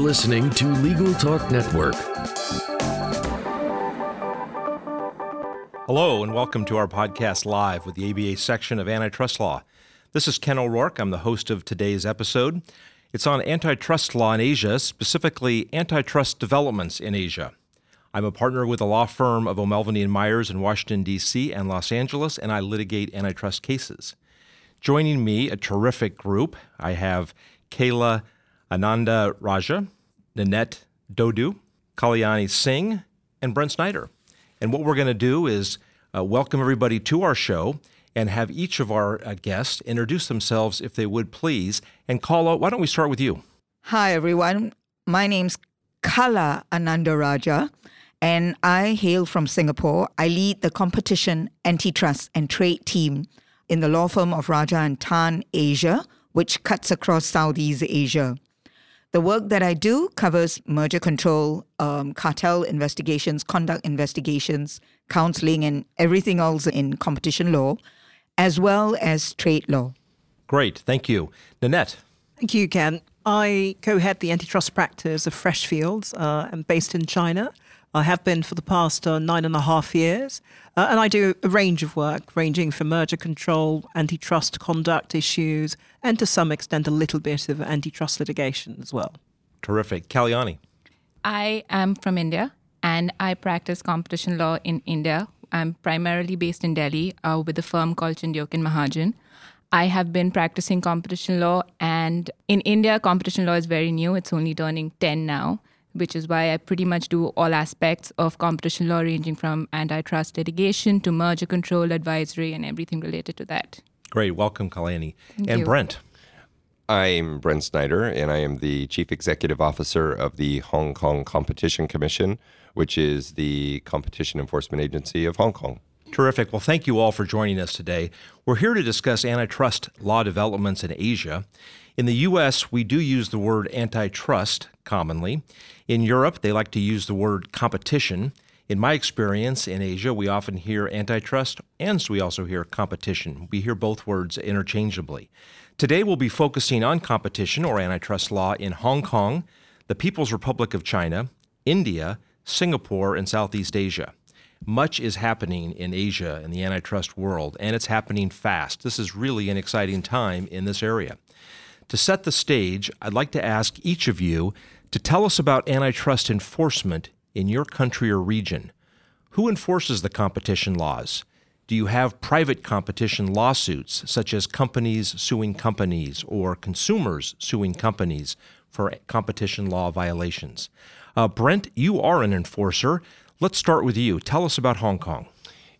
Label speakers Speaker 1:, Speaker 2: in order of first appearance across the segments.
Speaker 1: listening to Legal Talk Network.
Speaker 2: Hello, and welcome to our podcast live with the ABA section of antitrust law. This is Ken O'Rourke. I'm the host of today's episode. It's on antitrust law in Asia, specifically antitrust developments in Asia. I'm a partner with the law firm of O'Melveny and Myers in Washington, D.C. and Los Angeles, and I litigate antitrust cases. Joining me, a terrific group, I have Kayla Anandarajah, Ninette Dodoo, Kalyani Singh, and Brent Snyder. And what we're going to do is uh, welcome everybody to our show and have each of our uh, guests introduce themselves, if they would please. And Kala, why don't we start with you?
Speaker 3: Hi, everyone. My name's Kala Anandarajah, and I hail from Singapore. I lead the competition, antitrust, and trade team in the law firm of Rajah and Tann Asia, which cuts across Southeast Asia. The work that I do covers merger control, um, cartel investigations, conduct investigations, counseling, and everything else in competition law, as well as trade law.
Speaker 2: Great, thank you. Ninette.
Speaker 4: Thank you, Ken. I co head the antitrust practice of Freshfields. Uh, I'm based in China. I have been for the past uh, nine and a half years. Uh, and I do a range of work, ranging from merger control, antitrust conduct issues, and to some extent a little bit of antitrust litigation as well.
Speaker 2: Terrific. Kalyani.
Speaker 5: I am from India and I practice competition law in India. I'm primarily based in Delhi uh, with a firm called Chandhiok and Mahajan. I have been practicing competition law, and in India, competition law is very new. It's only turning 10 now which is why I pretty much do all aspects of competition law, ranging from antitrust litigation to merger control advisory and everything related to that.
Speaker 2: Great. Welcome, Kalyani.
Speaker 5: Thank
Speaker 2: and
Speaker 5: you.
Speaker 2: Brent.
Speaker 6: I'm Brent Snyder, and I am the Chief Executive Officer of the Hong Kong Competition Commission, which is the competition enforcement agency of Hong Kong.
Speaker 2: Terrific. Well, thank you all for joining us today. We're here to discuss antitrust law developments in Asia. In the U.S., we do use the word antitrust commonly. In Europe, they like to use the word competition. In my experience in Asia, we often hear antitrust and we also hear competition. We hear both words interchangeably. Today, we'll be focusing on competition or antitrust law in Hong Kong, the People's Republic of China, India, Singapore, and Southeast Asia. Much is happening in Asia in the antitrust world, and it's happening fast. This is really an exciting time in this area. To set the stage, I'd like to ask each of you to tell us about antitrust enforcement in your country or region. Who enforces the competition laws? Do you have private competition lawsuits, such as companies suing companies or consumers suing companies for competition law violations? Uh, Brent, you are an enforcer. Let's start with you. Tell us about Hong Kong.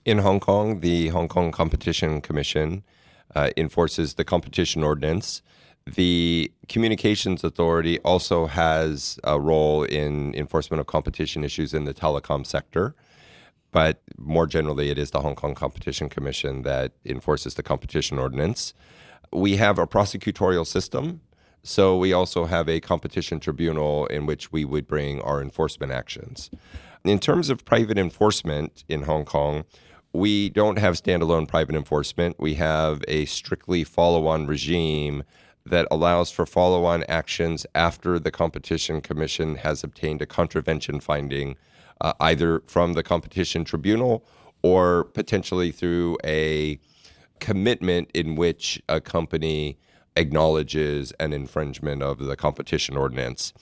Speaker 6: In Hong Kong, the Hong Kong Competition Commission uh, enforces the competition ordinance. The Communications Authority also has a role in enforcement of competition issues in the telecom sector. But more generally, it is the Hong Kong Competition Commission that enforces the competition ordinance. We have a prosecutorial system. So we also have a competition tribunal in which we would bring our enforcement actions. In terms of private enforcement in Hong Kong, we don't have standalone private enforcement. We have a strictly follow on regime that allows for follow on actions after the Competition Commission has obtained a contravention finding, uh, either from the Competition Tribunal or potentially through a commitment in which a company acknowledges an infringement of the competition ordinance.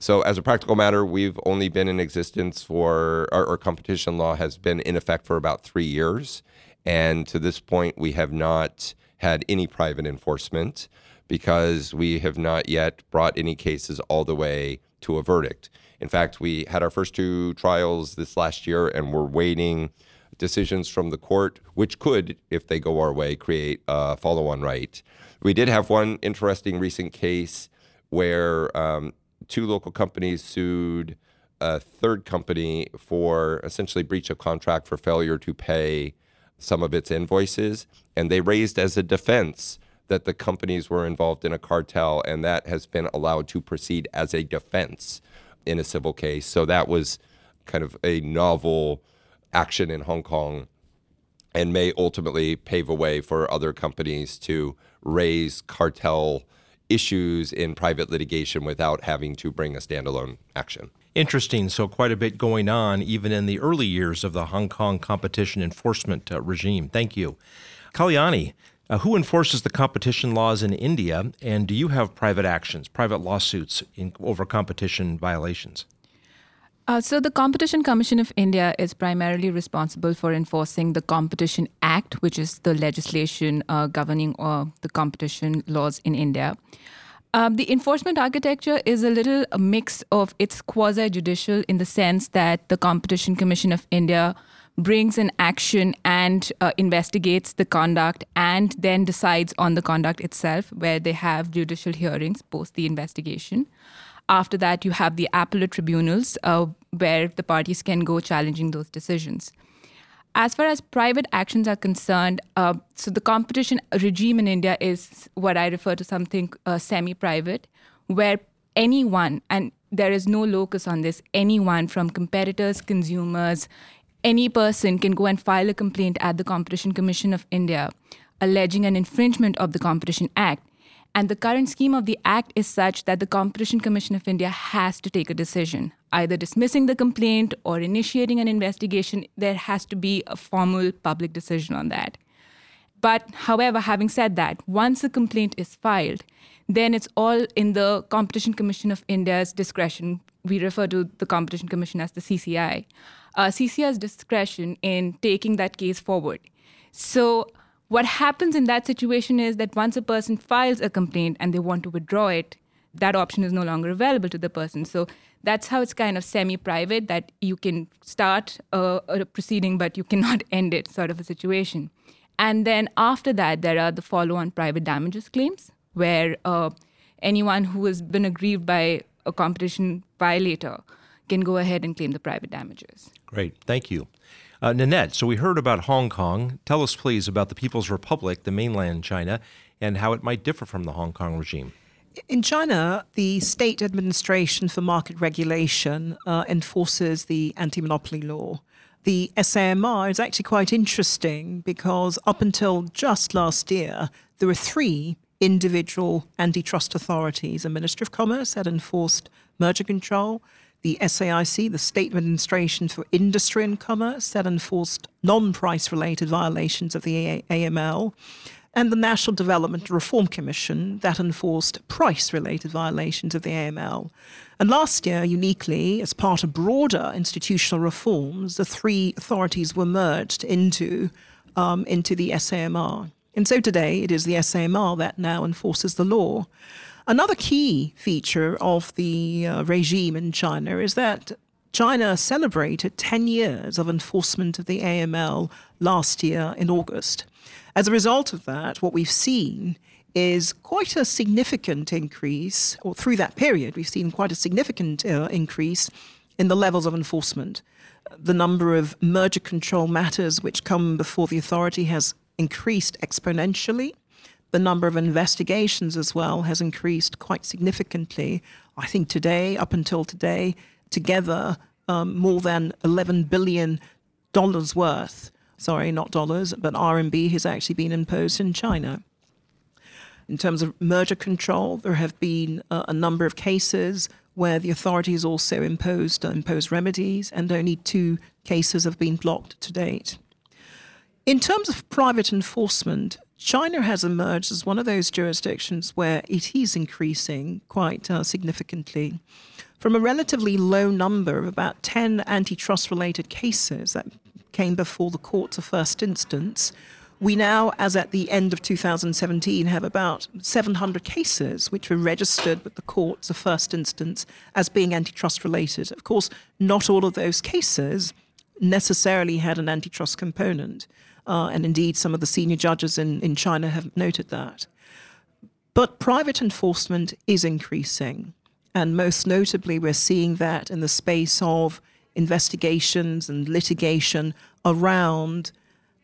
Speaker 6: So, as a practical matter, we've only been in existence for, our, our, competition law has been in effect for about three years. And to this point, we have not had any private enforcement because we have not yet brought any cases all the way to a verdict. In fact, we had our first two trials this last year and we're waiting decisions from the court, which could, if they go our way, create a follow on right. We did have one interesting recent case where um, two local companies sued a third company for essentially breach of contract for failure to pay some of its invoices. And they raised as a defense that the companies were involved in a cartel, and that has been allowed to proceed as a defense in a civil case. So that was kind of a novel action in Hong Kong and may ultimately pave a way for other companies to raise cartel issues in private litigation without having to bring a standalone action.
Speaker 2: Interesting. So, quite a bit going on even in the early years of the Hong Kong competition enforcement uh, regime. Thank you. Kalyani, uh, who enforces the competition laws in India, and do you have private actions, private lawsuits in, over competition violations?
Speaker 5: Uh, so, the Competition Commission of India is primarily responsible for enforcing the Competition Act, which is the legislation uh, governing uh, the competition laws in India. Um, the enforcement architecture is a little a mix of it's quasi judicial in the sense that the Competition Commission of India brings an action and uh, investigates the conduct and then decides on the conduct itself, where they have judicial hearings post the investigation. After that, you have the appellate tribunals uh, where the parties can go challenging those decisions. As far as private actions are concerned, uh, so the competition regime in India is what I refer to something uh, semi private, where anyone, and there is no locus on this, anyone from competitors, consumers, any person can go and file a complaint at the Competition Commission of India alleging an infringement of the Competition Act. And the current scheme of the Act is such that the Competition Commission of India has to take a decision, either dismissing the complaint or initiating an investigation. There has to be a formal public decision on that. But, however, having said that, once a complaint is filed, then it's all in the Competition Commission of India's discretion. We refer to the Competition Commission as the CCI. Uh, CCI's discretion in taking that case forward. So, what happens in that situation is that once a person files a complaint and they want to withdraw it, that option is no longer available to the person. So that's how it's kind of semi private that you can start a, a, proceeding, but you cannot end it, sort of a situation. And then after that, there are the follow on private damages claims, where uh, anyone who has been aggrieved by a competition violator can go ahead and claim the private damages.
Speaker 2: Great. Thank you. Uh, Ninette, so we heard about Hong Kong. Tell us, please, about the People's Republic, the mainland China, and how it might differ from the Hong Kong regime.
Speaker 4: In China, the State Administration for Market Regulation uh, enforces the anti monopoly law. The SAMR is actually quite interesting because up until just last year, there were three individual antitrust authorities The Ministry of Commerce that enforced merger control, the SAIC, the State Administration for Industry and Commerce, that enforced non price related violations of the AML, and the National Development Reform Commission, that enforced price related violations of the AML. And last year, uniquely, as part of broader institutional reforms, the three authorities were merged into, um, into the SAMR. And so today, it is the SAMR that now enforces the law. Another key feature of the uh, regime in China is that China celebrated 10 years of enforcement of the AML last year in August. As a result of that, what we've seen is quite a significant increase, or through that period, we've seen quite a significant uh, increase in the levels of enforcement. The number of merger control matters which come before the authority has increased exponentially the number of investigations as well has increased quite significantly. I think today, up until today, together, um, more than $11 billion worth, sorry, not dollars, but RMB has actually been imposed in China. In terms of merger control, there have been uh, a number of cases where the authorities also imposed uh, imposed remedies, and only two cases have been blocked to date. In terms of private enforcement, China has emerged as one of those jurisdictions where it is increasing quite uh, significantly. From a relatively low number of about 10 antitrust related cases that came before the courts of first instance, we now, as at the end of 2017, have about 700 cases which were registered with the courts of first instance as being antitrust related. Of course, not all of those cases necessarily had an antitrust component. Uh, and indeed, some of the senior judges in, in China have noted that. But private enforcement is increasing. And most notably, we're seeing that in the space of investigations and litigation around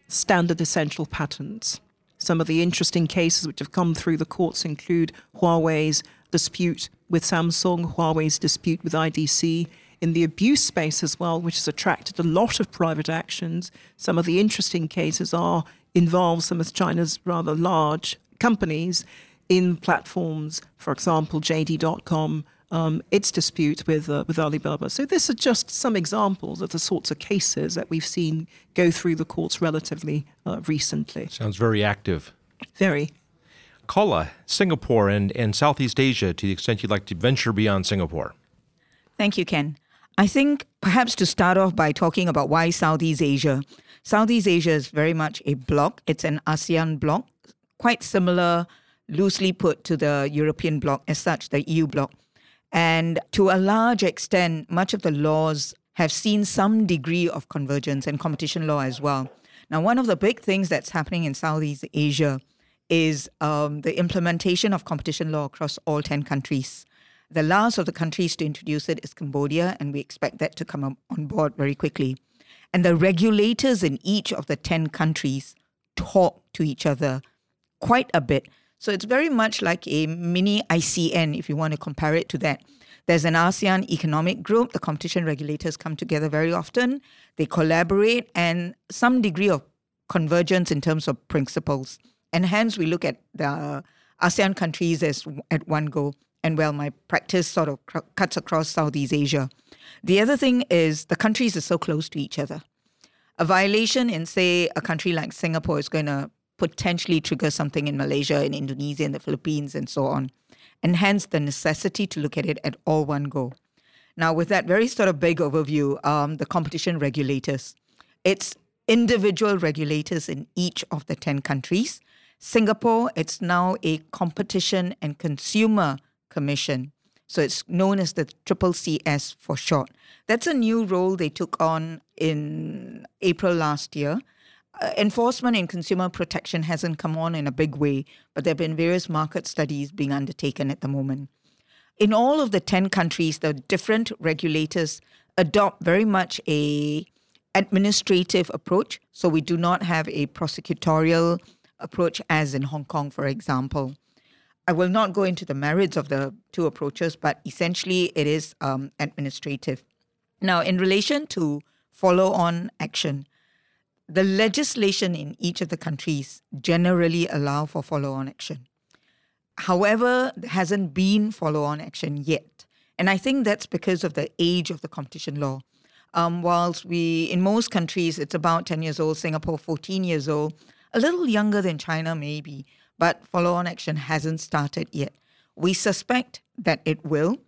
Speaker 4: standard essential patents. Some of the interesting cases which have come through the courts include Huawei's dispute with Samsung, Huawei's dispute with IDC, in the abuse space as well, which has attracted a lot of private actions. Some of the interesting cases are involve some of China's rather large companies in platforms, for example, JD.com, um, its dispute with uh, with Alibaba. So these are just some examples of the sorts of cases that we've seen go through the courts relatively uh, recently.
Speaker 2: Sounds very active.
Speaker 4: Very.
Speaker 2: Kala, Singapore and, and Southeast Asia, to the extent you'd like to venture beyond Singapore.
Speaker 3: Thank you, Ken. I think perhaps to start off by talking about why Southeast Asia. Southeast Asia is very much a bloc. It's an ASEAN bloc, quite similar, loosely put, to the European bloc, as such, the EU bloc. And to a large extent, much of the laws have seen some degree of convergence and competition law as well. Now, one of the big things that's happening in Southeast Asia is um, the implementation of competition law across all 10 countries. The last of the countries to introduce it is Cambodia, and we expect that to come on board very quickly. And the regulators in each of the 10 countries talk to each other quite a bit. So it's very much like a mini ICN, if you want to compare it to that. There's an ASEAN economic group. The competition regulators come together very often. They collaborate and some degree of convergence in terms of principles. And hence, we look at the ASEAN countries as at one go. And well, my practice sort of cuts across Southeast Asia. The other thing is the countries are so close to each other. A violation in, say, a country like Singapore is going to potentially trigger something in Malaysia, in Indonesia, in the Philippines, and so on. And hence the necessity to look at it at all one go. Now, with that very sort of big overview, um, the competition regulators, it's individual regulators in each of the 10 countries Singapore, it's now a Competition and Consumer Commission. So it's known as the Triple CS for short. That's a new role they took on in April last year. Uh, enforcement and consumer protection hasn't come on in a big way, but there have been various market studies being undertaken at the moment. In all of the 10 countries, the different regulators adopt very much a administrative approach. So we do not have a prosecutorial approach as in Hong Kong, for example. I will not go into the merits of the two approaches, but essentially it is um, administrative. Now, in relation to follow on action, the legislation in each of the countries generally allow for follow on action. However, there hasn't been follow on action yet. And I think that's because of the age of the competition law. Um, whilst we, in most countries, it's about 10 years old, Singapore 14 years old, a little younger than China, maybe, but follow on action hasn't started yet. We suspect that it will.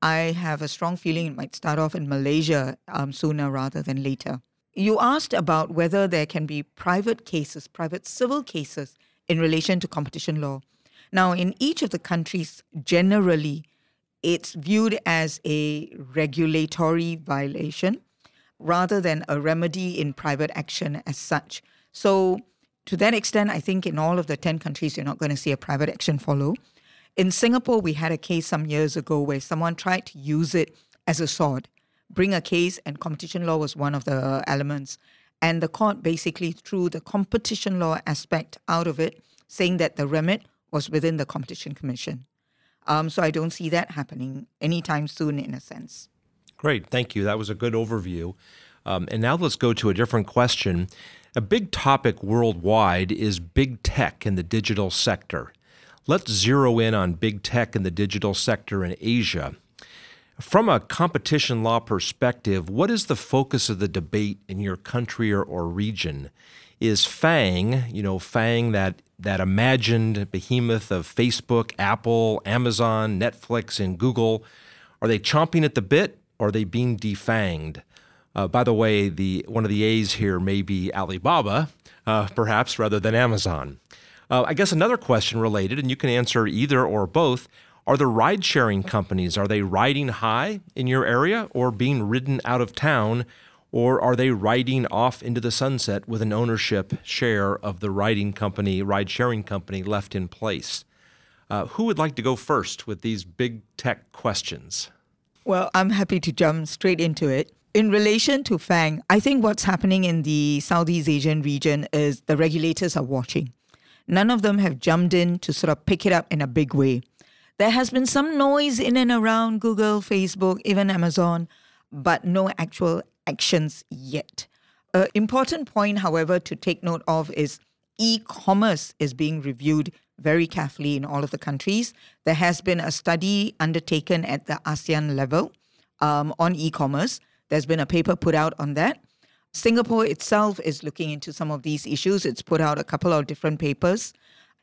Speaker 3: I have a strong feeling it might start off in Malaysia um, sooner rather than later. You asked about whether there can be private cases, private civil cases in relation to competition law. Now, in each of the countries, generally, it's viewed as a regulatory violation rather than a remedy in private action as such. So, to that extent, I think in all of the 10 countries, you're not going to see a private action follow. In Singapore, we had a case some years ago where someone tried to use it as a sword, bring a case, and competition law was one of the elements. And the court basically threw the competition law aspect out of it, saying that the remit was within the Competition Commission. Um, so I don't see that happening anytime soon, in a sense.
Speaker 2: Great, thank you. That was a good overview. Um, and now let's go to a different question. A big topic worldwide is big tech in the digital sector. Let's zero in on big tech in the digital sector in Asia. From a competition law perspective, what is the focus of the debate in your country or, or region? Is FANG, you know, FANG, that, that imagined behemoth of Facebook, Apple, Amazon, Netflix, and Google, are they chomping at the bit or are they being defanged? Uh, by the way, the one of the A's here may be Alibaba, uh, perhaps rather than Amazon. Uh, I guess another question related, and you can answer either or both. Are the ride sharing companies are they riding high in your area or being ridden out of town or are they riding off into the sunset with an ownership share of the riding company ride sharing company left in place uh, who would like to go first with these big tech questions
Speaker 3: well i'm happy to jump straight into it in relation to FANG, I think what's happening in the Southeast Asian region is the regulators are watching. None of them have jumped in to sort of pick it up in a big way. There has been some noise in and around Google, Facebook, even Amazon, but no actual actions yet. An important point, however, to take note of is e commerce is being reviewed very carefully in all of the countries. There has been a study undertaken at the ASEAN level um, on e commerce. There's been a paper put out on that. Singapore itself is looking into some of these issues. It's put out a couple of different papers.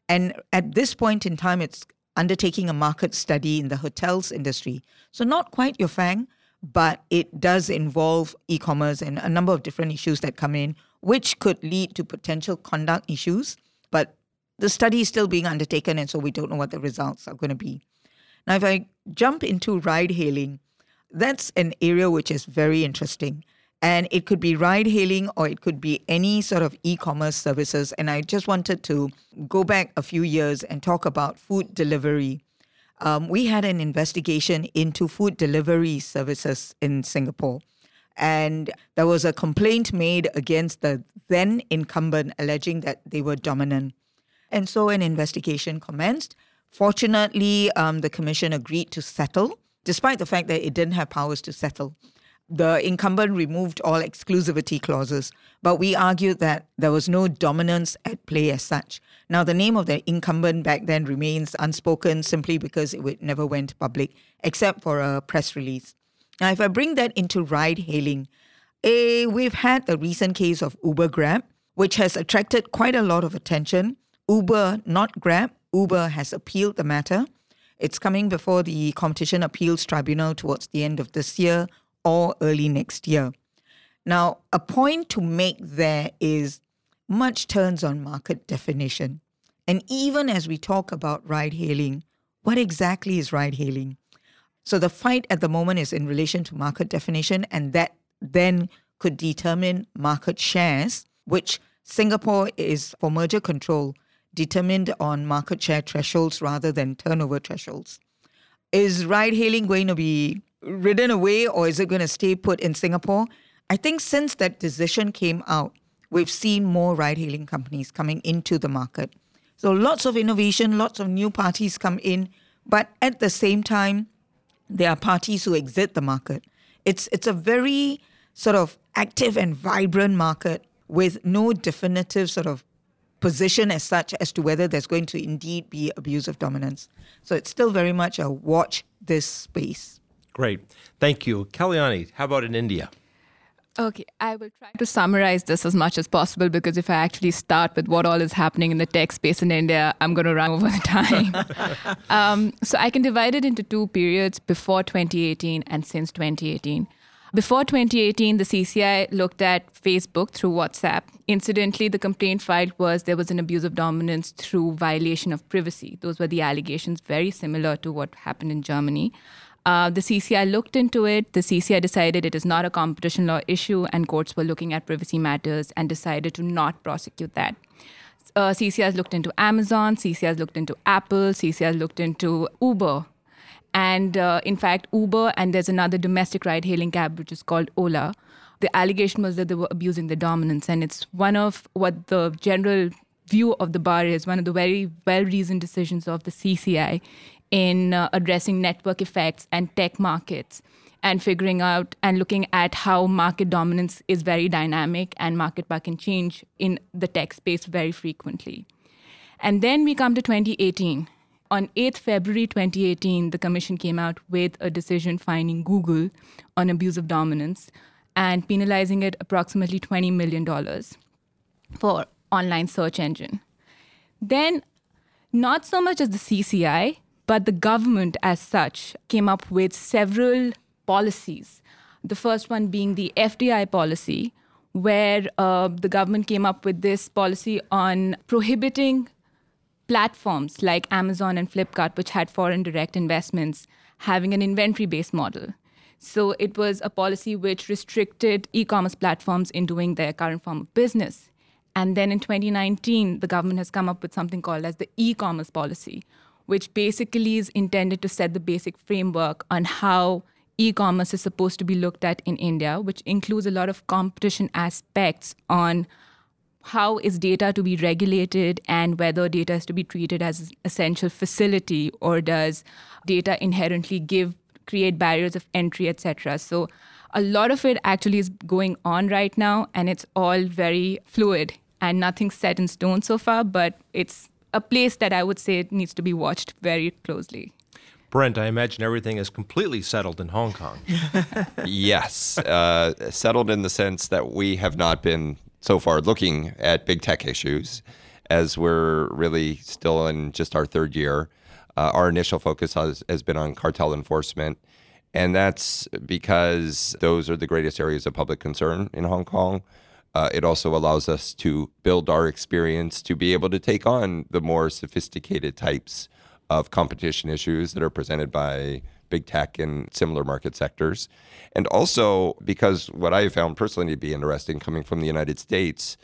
Speaker 3: And at this point in time, it's undertaking a market study in the hotels industry. So, not quite your fang, but it does involve e commerce and a number of different issues that come in, which could lead to potential conduct issues. But the study is still being undertaken, and so we don't know what the results are going to be. Now, if I jump into ride hailing, that's an area which is very interesting. And it could be ride hailing or it could be any sort of e commerce services. And I just wanted to go back a few years and talk about food delivery. Um, we had an investigation into food delivery services in Singapore. And there was a complaint made against the then incumbent alleging that they were dominant. And so an investigation commenced. Fortunately, um, the commission agreed to settle, despite the fact that it didn't have powers to settle the incumbent removed all exclusivity clauses, but we argued that there was no dominance at play as such. Now, the name of the incumbent back then remains unspoken simply because it never went public, except for a press release. Now, if I bring that into ride hailing, eh, we've had the recent case of Uber Grab, which has attracted quite a lot of attention. Uber, not Grab, Uber has appealed the matter. It's coming before the Competition Appeals Tribunal towards the end of this year or early next year. Now, a point to make there is much turns on market definition. And even as we talk about ride hailing, what exactly is ride hailing? So the fight at the moment is in relation to market definition, and that then could determine market shares, which Singapore is for merger control determined on market share thresholds rather than turnover thresholds. Is ride hailing going to be ridden away or is it going to stay put in Singapore? I think since that decision came out, we've seen more ride hailing companies coming into the market. So lots of innovation, lots of new parties come in, but at the same time, there are parties who exit the market. It's it's a very sort of active and vibrant market with no definitive sort of position as such as to whether there's going to indeed be abuse of dominance. So it's still very much a watch this space.
Speaker 2: Great. Thank you. Kalyani, how about in India?
Speaker 5: Okay, I will try to summarize this as much as possible because if I actually start with what all is happening in the tech space in India, I'm going to run over the time. um, so I can divide it into two periods before 2018 and since 2018. Before 2018, the CCI looked at Facebook through WhatsApp. Incidentally, the complaint filed was there was an abuse of dominance through violation of privacy. Those were the allegations, very similar to what happened in Germany. Uh, the CCI looked into it. The CCI decided it is not a competition law issue, and courts were looking at privacy matters and decided to not prosecute that. Uh, CCI has looked into Amazon, CCI has looked into Apple, CCI has looked into Uber. And uh, in fact, Uber and there's another domestic ride hailing cab which is called Ola. The allegation was that they were abusing the dominance, and it's one of what the general view of the bar is one of the very well reasoned decisions of the CCI in uh, addressing network effects and tech markets and figuring out and looking at how market dominance is very dynamic and market power can change in the tech space very frequently. And then we come to 2018. On 8th February 2018, the commission came out with a decision finding Google on abuse of dominance and penalizing it approximately $20 million for online search engine. Then, not so much as the CCI, but the government, as such, came up with several policies. The first one being the FDI policy, where uh, the government came up with this policy on prohibiting platforms like Amazon and Flipkart, which had foreign direct investments, having an inventory based model. So it was a policy which restricted e commerce platforms in doing their current form of business. And then in 2019, the government has come up with something called as the e commerce policy, which basically is intended to set the basic framework on how e commerce is supposed to be looked at in India, which includes a lot of competition aspects on how is data to be regulated and whether data is to be treated as an essential facility or does data inherently give create barriers of entry etc so a lot of it actually is going on right now and it's all very fluid and nothing's set in stone so far but it's a place that I would say needs to be watched very closely.
Speaker 2: Brent, I imagine everything is completely settled in Hong Kong.
Speaker 6: yes, uh, settled in the sense that we have not been so far looking at big tech issues, as we're really still in just our third year. Uh, our initial focus has, has been on cartel enforcement, and that's because those are the greatest areas of public concern in Hong Kong. Uh, it also allows us to build our experience to be able to take on the more sophisticated types of competition issues that are presented by big tech and similar market sectors. And also because what I found personally to be interesting coming from the United States,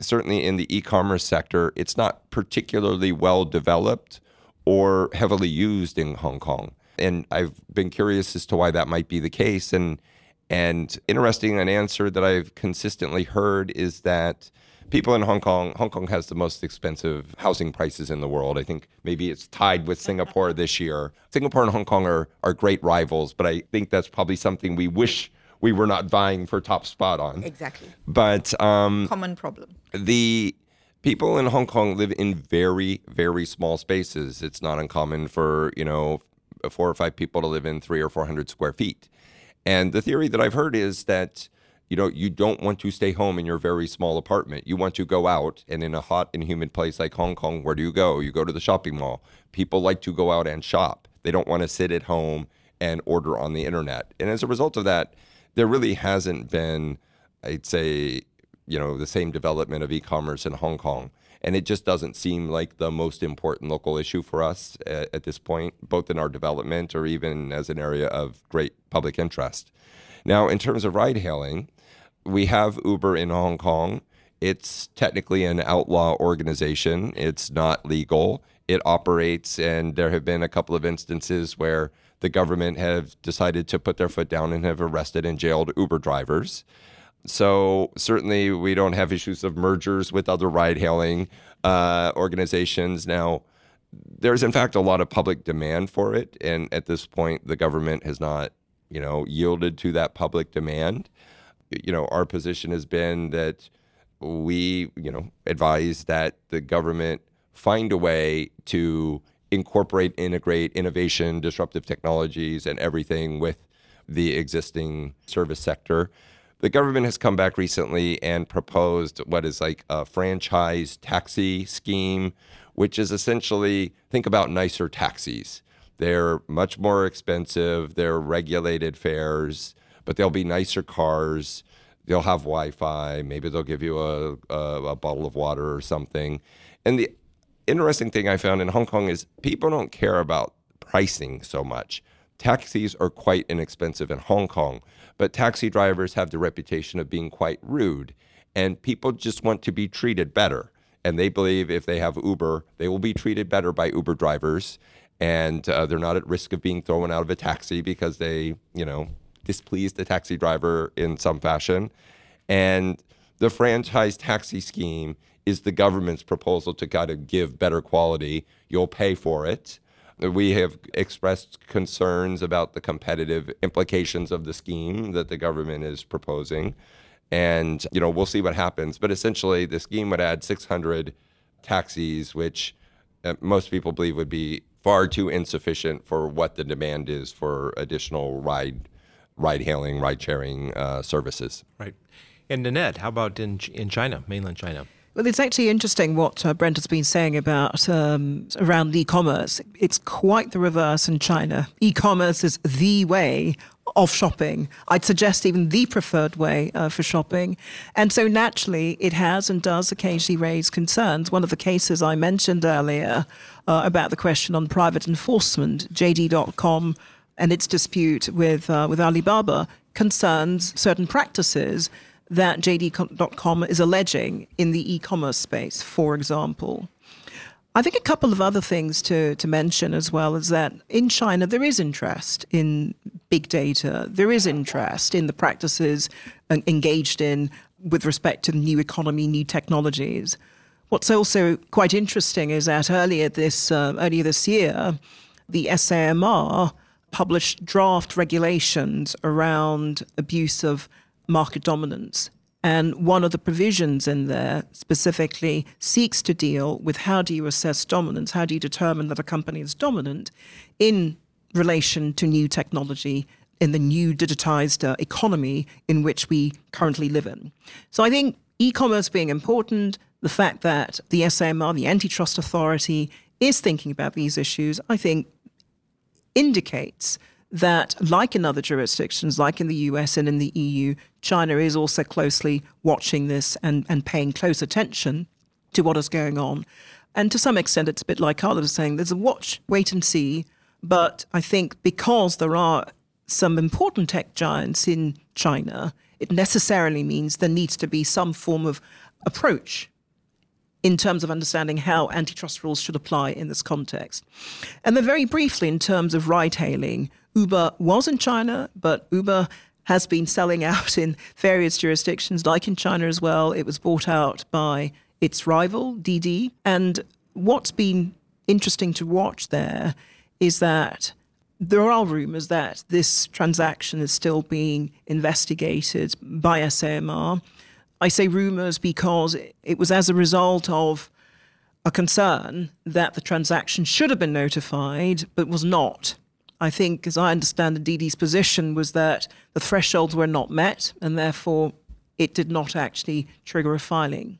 Speaker 6: certainly in the e commerce sector, it's not particularly well developed or heavily used in Hong Kong. And I've been curious as to why that might be the case. And and interesting, an answer that I've consistently heard is that people in Hong Kong, Hong Kong has the most expensive housing prices in the world. I think maybe it's tied with Singapore this year. Singapore and Hong Kong are, are great rivals, but I think that's probably something we wish we were not vying for top spot on.
Speaker 3: Exactly.
Speaker 6: But um,
Speaker 3: Common problem.
Speaker 6: the people in Hong Kong live in very, very small spaces. It's not uncommon for, you know, four or five people to live in three or 400 square feet. And the theory that I've heard is that you know, you don't want to stay home in your very small apartment. You want to go out, and in a hot and humid place like Hong Kong, where do you go? You go to the shopping mall. People like to go out and shop. They don't want to sit at home and order on the internet. And as a result of that, there really hasn't been, I'd say, you know, the same development of e-commerce in Hong Kong. And it just doesn't seem like the most important local issue for us at, at this point, both in our development or even as an area of great public interest. Now, in terms of ride hailing, we have Uber in Hong Kong. It's technically an outlaw organization. It's not legal. It operates, and there have been a couple of instances where the government have decided to put their foot down and have arrested and jailed Uber drivers. So certainly, we don't have issues of mergers with other ride-hailing uh, organizations. Now, there's in fact a lot of public demand for it, and at this point, the government has not, you know, yielded to that public demand you know, our position has been that we, you know, advise that the government find a way to incorporate, integrate innovation, disruptive technologies, and everything with the existing service sector. The government has come back recently and proposed what is like a franchise taxi scheme, which is essentially think about nicer taxis. They're much more expensive, they're regulated fares but they'll be nicer cars. They'll have Wi-Fi. Maybe they'll give you a, a, a bottle of water or something. And the interesting thing I found in Hong Kong is people don't care about pricing so much. Taxis are quite inexpensive in Hong Kong, but taxi drivers have the reputation of being quite rude, and people just want to be treated better. And they believe if they have Uber, they will be treated better by Uber drivers, and uh, they're not at risk of being thrown out of a taxi because they, you know, displeased the taxi driver in some fashion. And the franchise taxi scheme is the government's proposal to kind of give better quality. You'll pay for it. We have expressed concerns about the competitive implications of the scheme that the government is proposing. And, you know, we'll see what happens. But essentially, the scheme would add 600 taxis, which uh, most people believe would be far too insufficient for what the demand is for additional ride ride hailing, ride sharing uh, services.
Speaker 2: Right. And Ninette, how about in in China, mainland China?
Speaker 4: Well, it's actually interesting what uh, Brent has been saying about um, around e-commerce. It's quite the reverse in China. E-commerce is the way of shopping. I'd suggest even the preferred way uh, for shopping. And so naturally, it has and does occasionally raise concerns. One of the cases I mentioned earlier uh, about the question on private enforcement, JD.com and its dispute with uh, with Alibaba concerns certain practices that JD.com is alleging in the e-commerce space, for example. I think a couple of other things to, to mention as well is that in China, there is interest in big data. There is interest in the practices engaged in with respect to the new economy, new technologies. What's also quite interesting is that earlier this, uh, earlier this year, the SAMR published draft regulations around abuse of market dominance And one of the provisions in there specifically seeks to deal with how do you assess dominance? How do you determine that a company is dominant in relation to new technology in the new digitized uh, economy in which we currently live in? So I think e commerce being important, the fact that the SAMR, the antitrust authority, is thinking about these issues, I think indicates that, like in other jurisdictions, like in the US and in the EU, China is also closely watching this and, and paying close attention to what is going on. And to some extent, it's a bit like Kala was saying there's a watch, wait and see. But I think because there are some important tech giants in China, it necessarily means there needs to be some form of approach in terms of understanding how antitrust rules should apply in this context. And then, very briefly, in terms of ride hailing, Uber was in China, but Uber has been selling out in various jurisdictions, like in China as well. It was bought out by its rival, Didi. And what's been interesting to watch there is that there are rumors that this transaction is still being investigated by SAMR. I say rumors because it was as a result of a concern that the transaction should have been notified but was not. I think, as I understand Didi's position, was that the thresholds were not met and therefore it did not actually trigger a filing.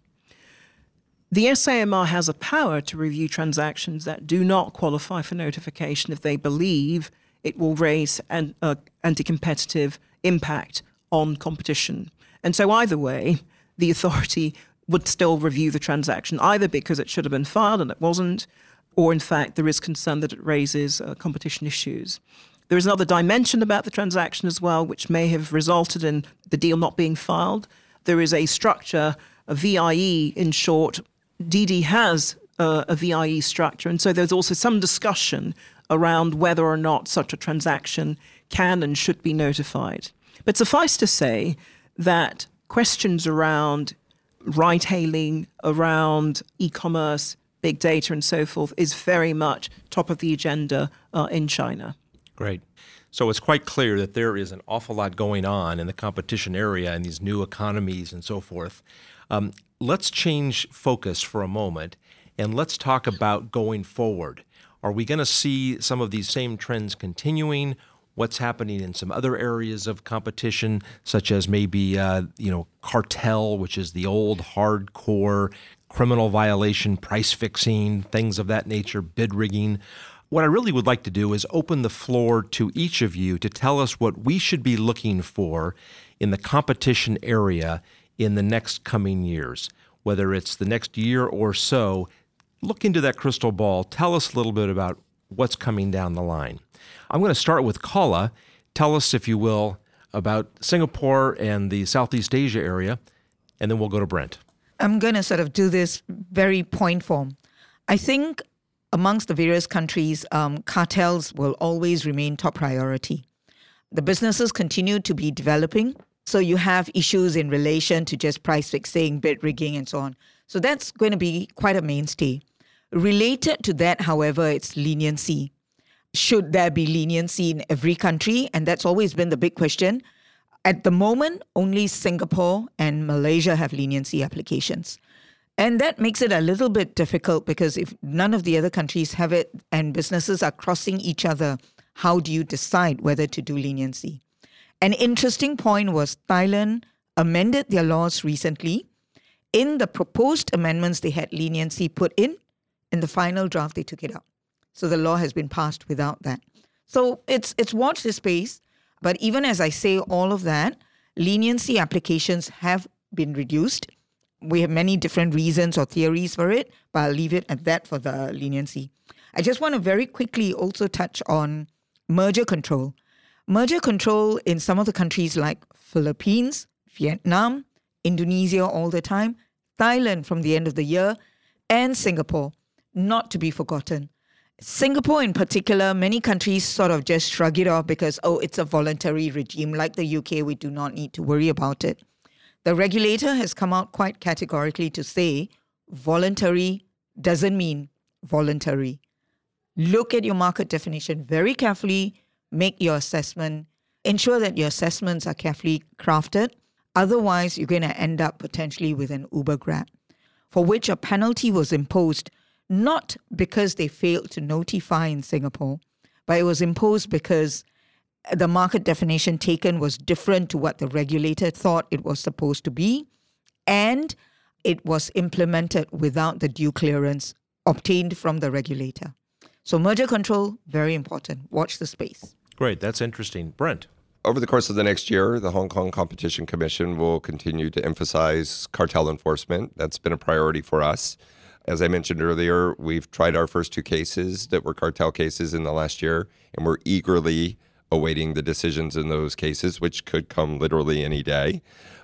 Speaker 4: The SAMR has a power to review transactions that do not qualify for notification if they believe it will raise an uh, anti competitive impact on competition. And so, either way, the authority would still review the transaction, either because it should have been filed and it wasn't, or in fact, there is concern that it raises uh, competition issues. There is another dimension about the transaction as well, which may have resulted in the deal not being filed. There is a structure, a VIE in short. Didi has uh, a VIE structure, and so there's also some discussion around whether or not such a transaction can and should be notified. But suffice to say that questions around ride hailing, around e commerce, big data, and so forth is very much top of the agenda uh, in China.
Speaker 2: Great. So it's quite clear that there is an awful lot going on in the competition area and these new economies and so forth. Um, let's change focus for a moment and let's talk about going forward. Are we going to see some of these same trends continuing? What's happening in some other areas of competition, such as maybe uh, you know cartel, which is the old hardcore criminal violation, price fixing, things of that nature, bid rigging. What I really would like to do is open the floor to each of you to tell us what we should be looking for in the competition area in the next coming years. Whether it's the next year or so, look into that crystal ball. Tell us a little bit about what's coming down the line. I'm going to start with Kala. Tell us, if you will, about Singapore and the Southeast Asia area, and then we'll go to Brent.
Speaker 3: I'm going to sort of do this very point form. I think amongst the various countries, um, cartels will always remain top priority. The businesses continue to be developing, so you have issues in relation to just price fixing, bid rigging, and so on. So that's going to be quite a mainstay. Related to that, however, it's leniency should there be leniency in every country? And that's always been the big question. At the moment, only Singapore and Malaysia have leniency applications. And that makes it a little bit difficult because if none of the other countries have it and businesses are crossing each other, how do you decide whether to do leniency? An interesting point was Thailand amended their laws recently. In the proposed amendments, they had leniency put in. In the final draft, they took it out. So the law has been passed without that. So it's it's watch the space. But even as I say all of that, leniency applications have been reduced. We have many different reasons or theories for it, but I'll leave it at that for the leniency. I just want to very quickly also touch on merger control. Merger control in some of the countries like Philippines, Vietnam, Indonesia all the time, Thailand from the end of the year, and Singapore, not to be forgotten. Singapore, in particular, many countries sort of just shrug it off because, oh, it's a voluntary regime. Like the UK, we do not need to worry about it. The regulator has come out quite categorically to say voluntary doesn't mean voluntary. Look at your market definition very carefully, make your assessment, ensure that your assessments are carefully crafted. Otherwise, you're going to end up potentially with an Uber Grab, for which a penalty was imposed not because they failed to notify in Singapore, but it was imposed because the market definition taken was different to what the regulator thought it was supposed to be, and it was implemented without the due clearance obtained from the regulator. So, merger control, very important. Watch the space.
Speaker 2: Great. That's interesting. Brent.
Speaker 6: Over the course of the next year, the Hong Kong Competition Commission will continue to emphasize cartel enforcement. That's been a priority for us. As I mentioned earlier, we've tried our first two cases that were cartel cases in the last year, and we're eagerly awaiting the decisions in those cases, which could come literally any day.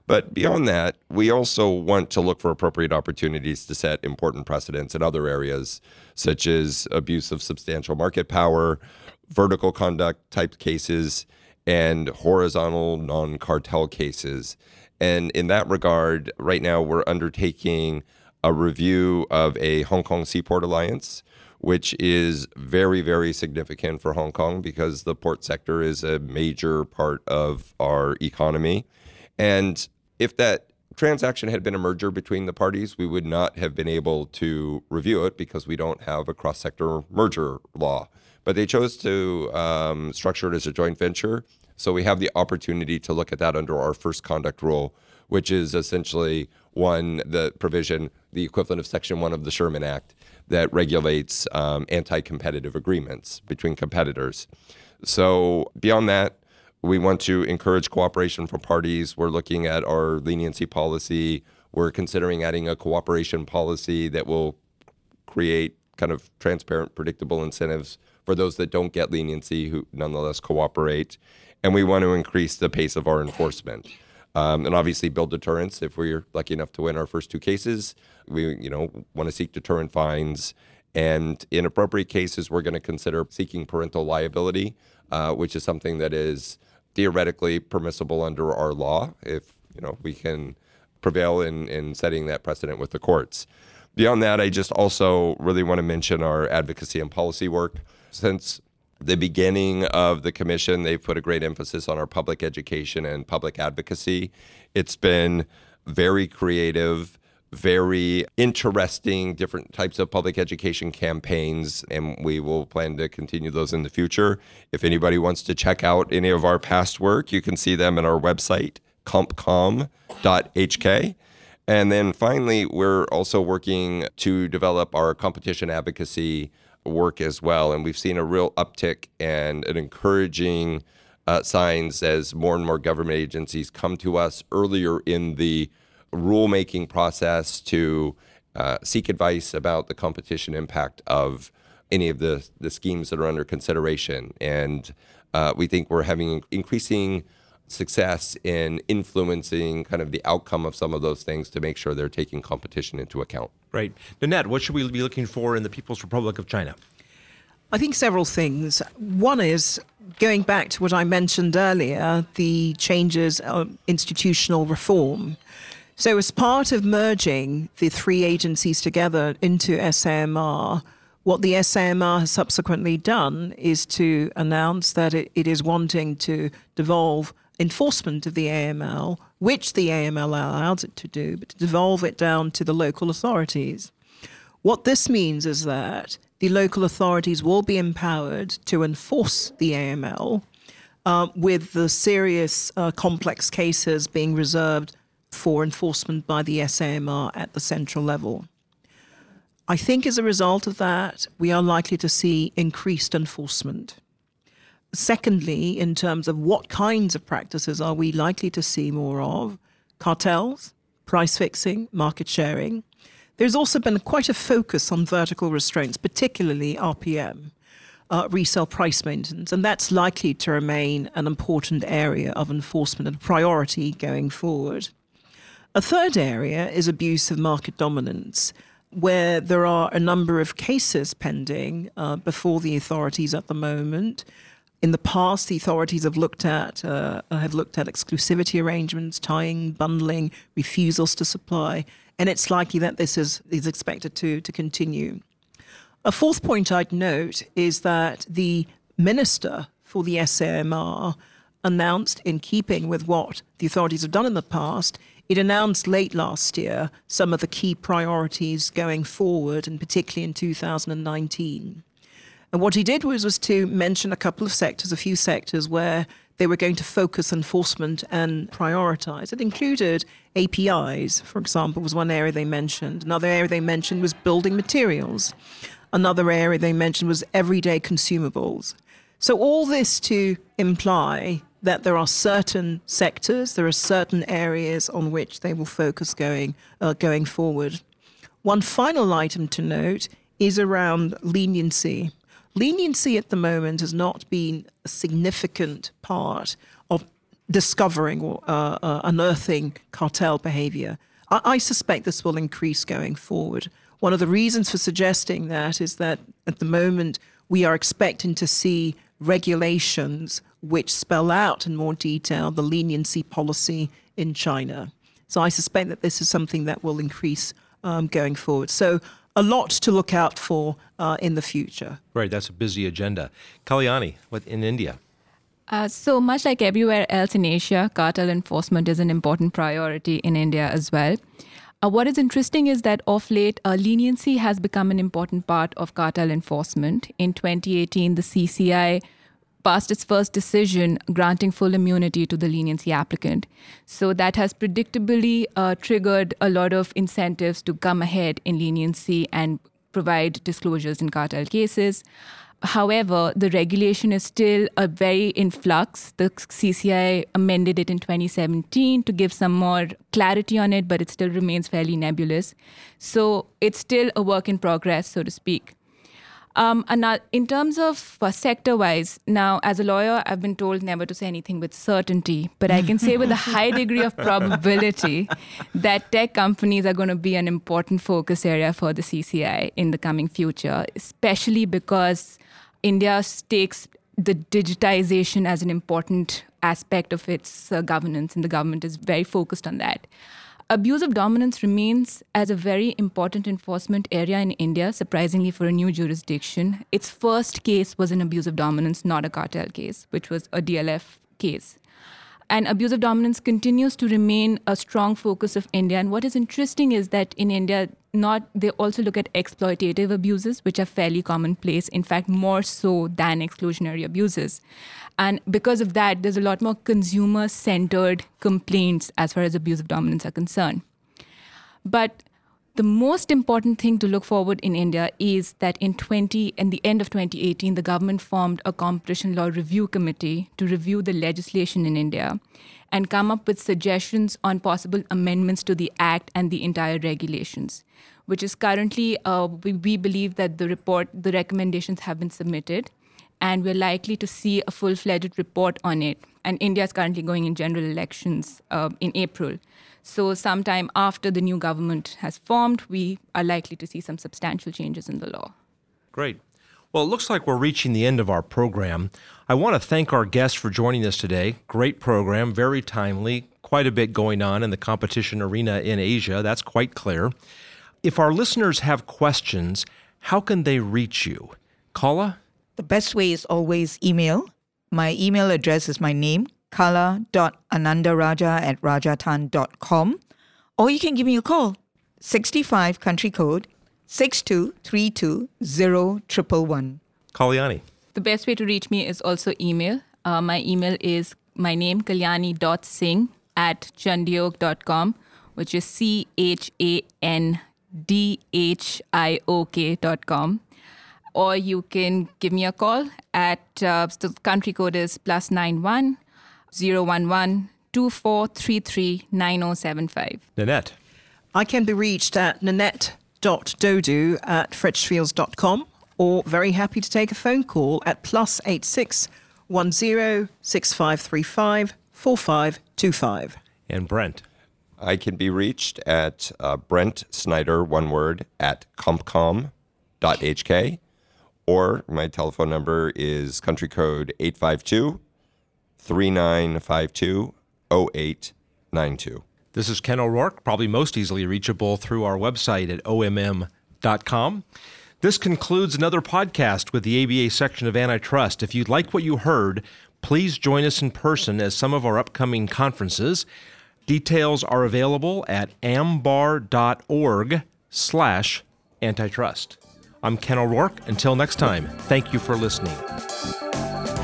Speaker 6: But beyond that, we also want to look for appropriate opportunities to set important precedents in other areas, such as abuse of substantial market power, vertical conduct type cases, and horizontal non cartel cases. And in that regard, right now we're undertaking a review of a Hong Kong Seaport Alliance which is very, very significant for Hong Kong because the port sector is a major part of our economy. And if that transaction had been a merger between the parties, we would not have been able to review it because we don't have a cross sector merger law. But they chose to um, structure it as a joint venture. So we have the opportunity to look at that under our first conduct rule, which is essentially one, the provision, the equivalent of Section 1 of the Sherman Act that regulates um, anti competitive agreements between competitors. So, beyond that, we want to encourage cooperation from parties. We're looking at our leniency policy. We're considering adding a cooperation policy that will create kind of transparent, predictable incentives for those that don't get leniency who nonetheless cooperate. And we want to increase the pace of our enforcement. Um, and obviously build deterrence if we're lucky enough to win our first two cases. We, you know, want to seek deterrent fines. And in appropriate cases, we're going to consider seeking parental liability, uh, which is something that is theoretically permissible under our law if, you know, we can prevail in, in setting that precedent with the courts. Beyond that, I just also really want to mention our advocacy and policy work. Since the beginning of the commission, they've put a great emphasis on our public education and public advocacy. It's been very creative, very interesting, different types of public education campaigns, and we will plan to continue those in the future. If anybody wants to check out any of our past work, you can see them in our website, compcom.hk. And then finally, we're also working to develop our competition advocacy work as well. And we've seen a real uptick and an encouraging uh, signs as more and more government agencies come to us earlier in the rulemaking process to uh, seek advice about the competition impact of any of the, the schemes that are under consideration. And uh, we think we're having increasing success in influencing kind of the outcome of some of those things to make sure they're taking competition into account.
Speaker 2: Right. Ninette, what should we be looking for in the People's Republic of China?
Speaker 4: I think several things. One is going back to what I mentioned earlier the changes, of institutional reform. So, as part of merging the three agencies together into SAMR, what the SAMR has subsequently done is to announce that it, it is wanting to devolve enforcement of the AML, which the AML allows it to do, but to devolve it down to the local authorities. What this means is that the local authorities will be empowered to enforce the AML, uh, with the serious, uh, complex cases being reserved for enforcement by the SAMR at the central level. I think as a result of that, we are likely to see increased enforcement. Secondly, in terms of what kinds of practices are we likely to see more of? Cartels, price fixing, market sharing. There's also been quite a focus on vertical restraints, particularly RPM, uh, resale price maintenance, and that's likely to remain an important area of enforcement and priority going forward. A third area is abuse of market dominance, where there are a number of cases pending uh, before the authorities at the moment in the past, the authorities have looked at uh, have looked at exclusivity arrangements, tying, bundling, refusals to supply, and it's likely that this is, is expected to, to continue. A fourth point I'd note is that the minister for the SAMR announced, in keeping with what the authorities have done in the past, it announced late last year some of the key priorities going forward, and particularly in 2019. And what he did was, was to mention a couple of sectors, a few sectors where they were going to focus enforcement and prioritize. It included APIs, for example, was one area they mentioned. Another area they mentioned was building materials. Another area they mentioned was everyday consumables. So, all this to imply that there are certain sectors, there are certain areas on which they will focus going, uh, going forward. One final item to note is around leniency. Leniency at the moment has not been a significant part of discovering or uh, uh, unearthing cartel behavior. I, I suspect this will increase going forward. One of the reasons for suggesting that is that at the moment we are expecting to see regulations which spell out in more detail the leniency policy in China. So I suspect that this is something that will increase um, going forward. So a lot to look out for uh, in the future.
Speaker 2: Right, that's a busy agenda. Kalyani, what in India?
Speaker 5: Uh, so much like everywhere else in Asia, cartel enforcement is an important priority in India as well. Uh, what is interesting is that of late, uh, leniency has become an important part of cartel enforcement. In 2018, the CCI passed its first decision granting full immunity to the leniency applicant. So that has predictably uh, triggered a lot of incentives to come ahead in leniency and provide disclosures in cartel cases. However, the regulation is still a very in flux. The CCI amended it in 2017 to give some more clarity on it, but it still remains fairly nebulous. So it's still a work in progress, so to speak. Um, and in terms of uh, sector wise, now as a lawyer, I've been told never to say anything with certainty, but I can say with a high degree of probability that tech companies are going to be an important focus area for the CCI in the coming future, especially because India takes the digitization as an important aspect of its uh, governance, and the government is very focused on that. Abuse of dominance remains as a very important enforcement area in India, surprisingly for a new jurisdiction. Its first case was an abuse of dominance, not a cartel case, which was a DLF case. And abuse of dominance continues to remain a strong focus of India. And what is interesting is that in India, not they also look at exploitative abuses, which are fairly commonplace, in fact, more so than exclusionary abuses. And because of that, there's a lot more consumer centered complaints as far as abuse of dominance are concerned. But the most important thing to look forward in India is that in 20 in the end of 2018 the government formed a competition law review committee to review the legislation in India and come up with suggestions on possible amendments to the act and the entire regulations which is currently uh, we, we believe that the report the recommendations have been submitted and we're likely to see a full fledged report on it. And India is currently going in general elections uh, in April. So, sometime after the new government has formed, we are likely to see some substantial changes in the law.
Speaker 2: Great. Well, it looks like we're reaching the end of our program. I want to thank our guests for joining us today. Great program, very timely, quite a bit going on in the competition arena in Asia. That's quite clear. If our listeners have questions, how can they reach you? Kala?
Speaker 3: The best way is always email. My email address is my name, kala.anandarajah at rajahtann.com. Or you can give me a call, 65 country code 62320111.
Speaker 2: Kalyani.
Speaker 5: The best way to reach me is also email. Uh, my email is my name, kalyani.singh at chandhiok.com, which is C H A N D H I O K.com or you can give me a call at uh, the country code is plus nine one zero one one two four three three nine zero seven five.
Speaker 2: Ninette.
Speaker 4: I can be reached at ninette.dodoo at freshfields.com or very happy to take a phone call at plus eight six one zero six five three five four five two five.
Speaker 2: And Brent.
Speaker 6: I can be reached at uh, Brent Snyder, one word, at compcom.hk or my telephone number is country code 852 3952 0892.
Speaker 2: This is Ken O'Rourke, probably most easily reachable through our website at omm.com. This concludes another podcast with the ABA section of Antitrust. If you like what you heard, please join us in person at some of our upcoming conferences. Details are available at ambar.org slash antitrust. I'm Ken O'Rourke. Until next time, thank you for listening.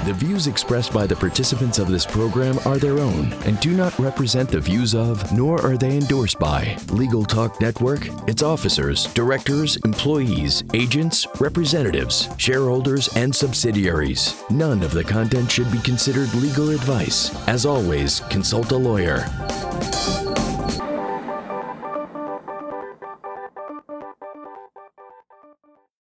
Speaker 1: The views expressed by the participants of this program are their own and do not represent the views of, nor are they endorsed by, Legal Talk Network, its officers, directors, employees, agents, representatives, shareholders, and subsidiaries. None of the content should be considered legal advice. As always, consult a lawyer.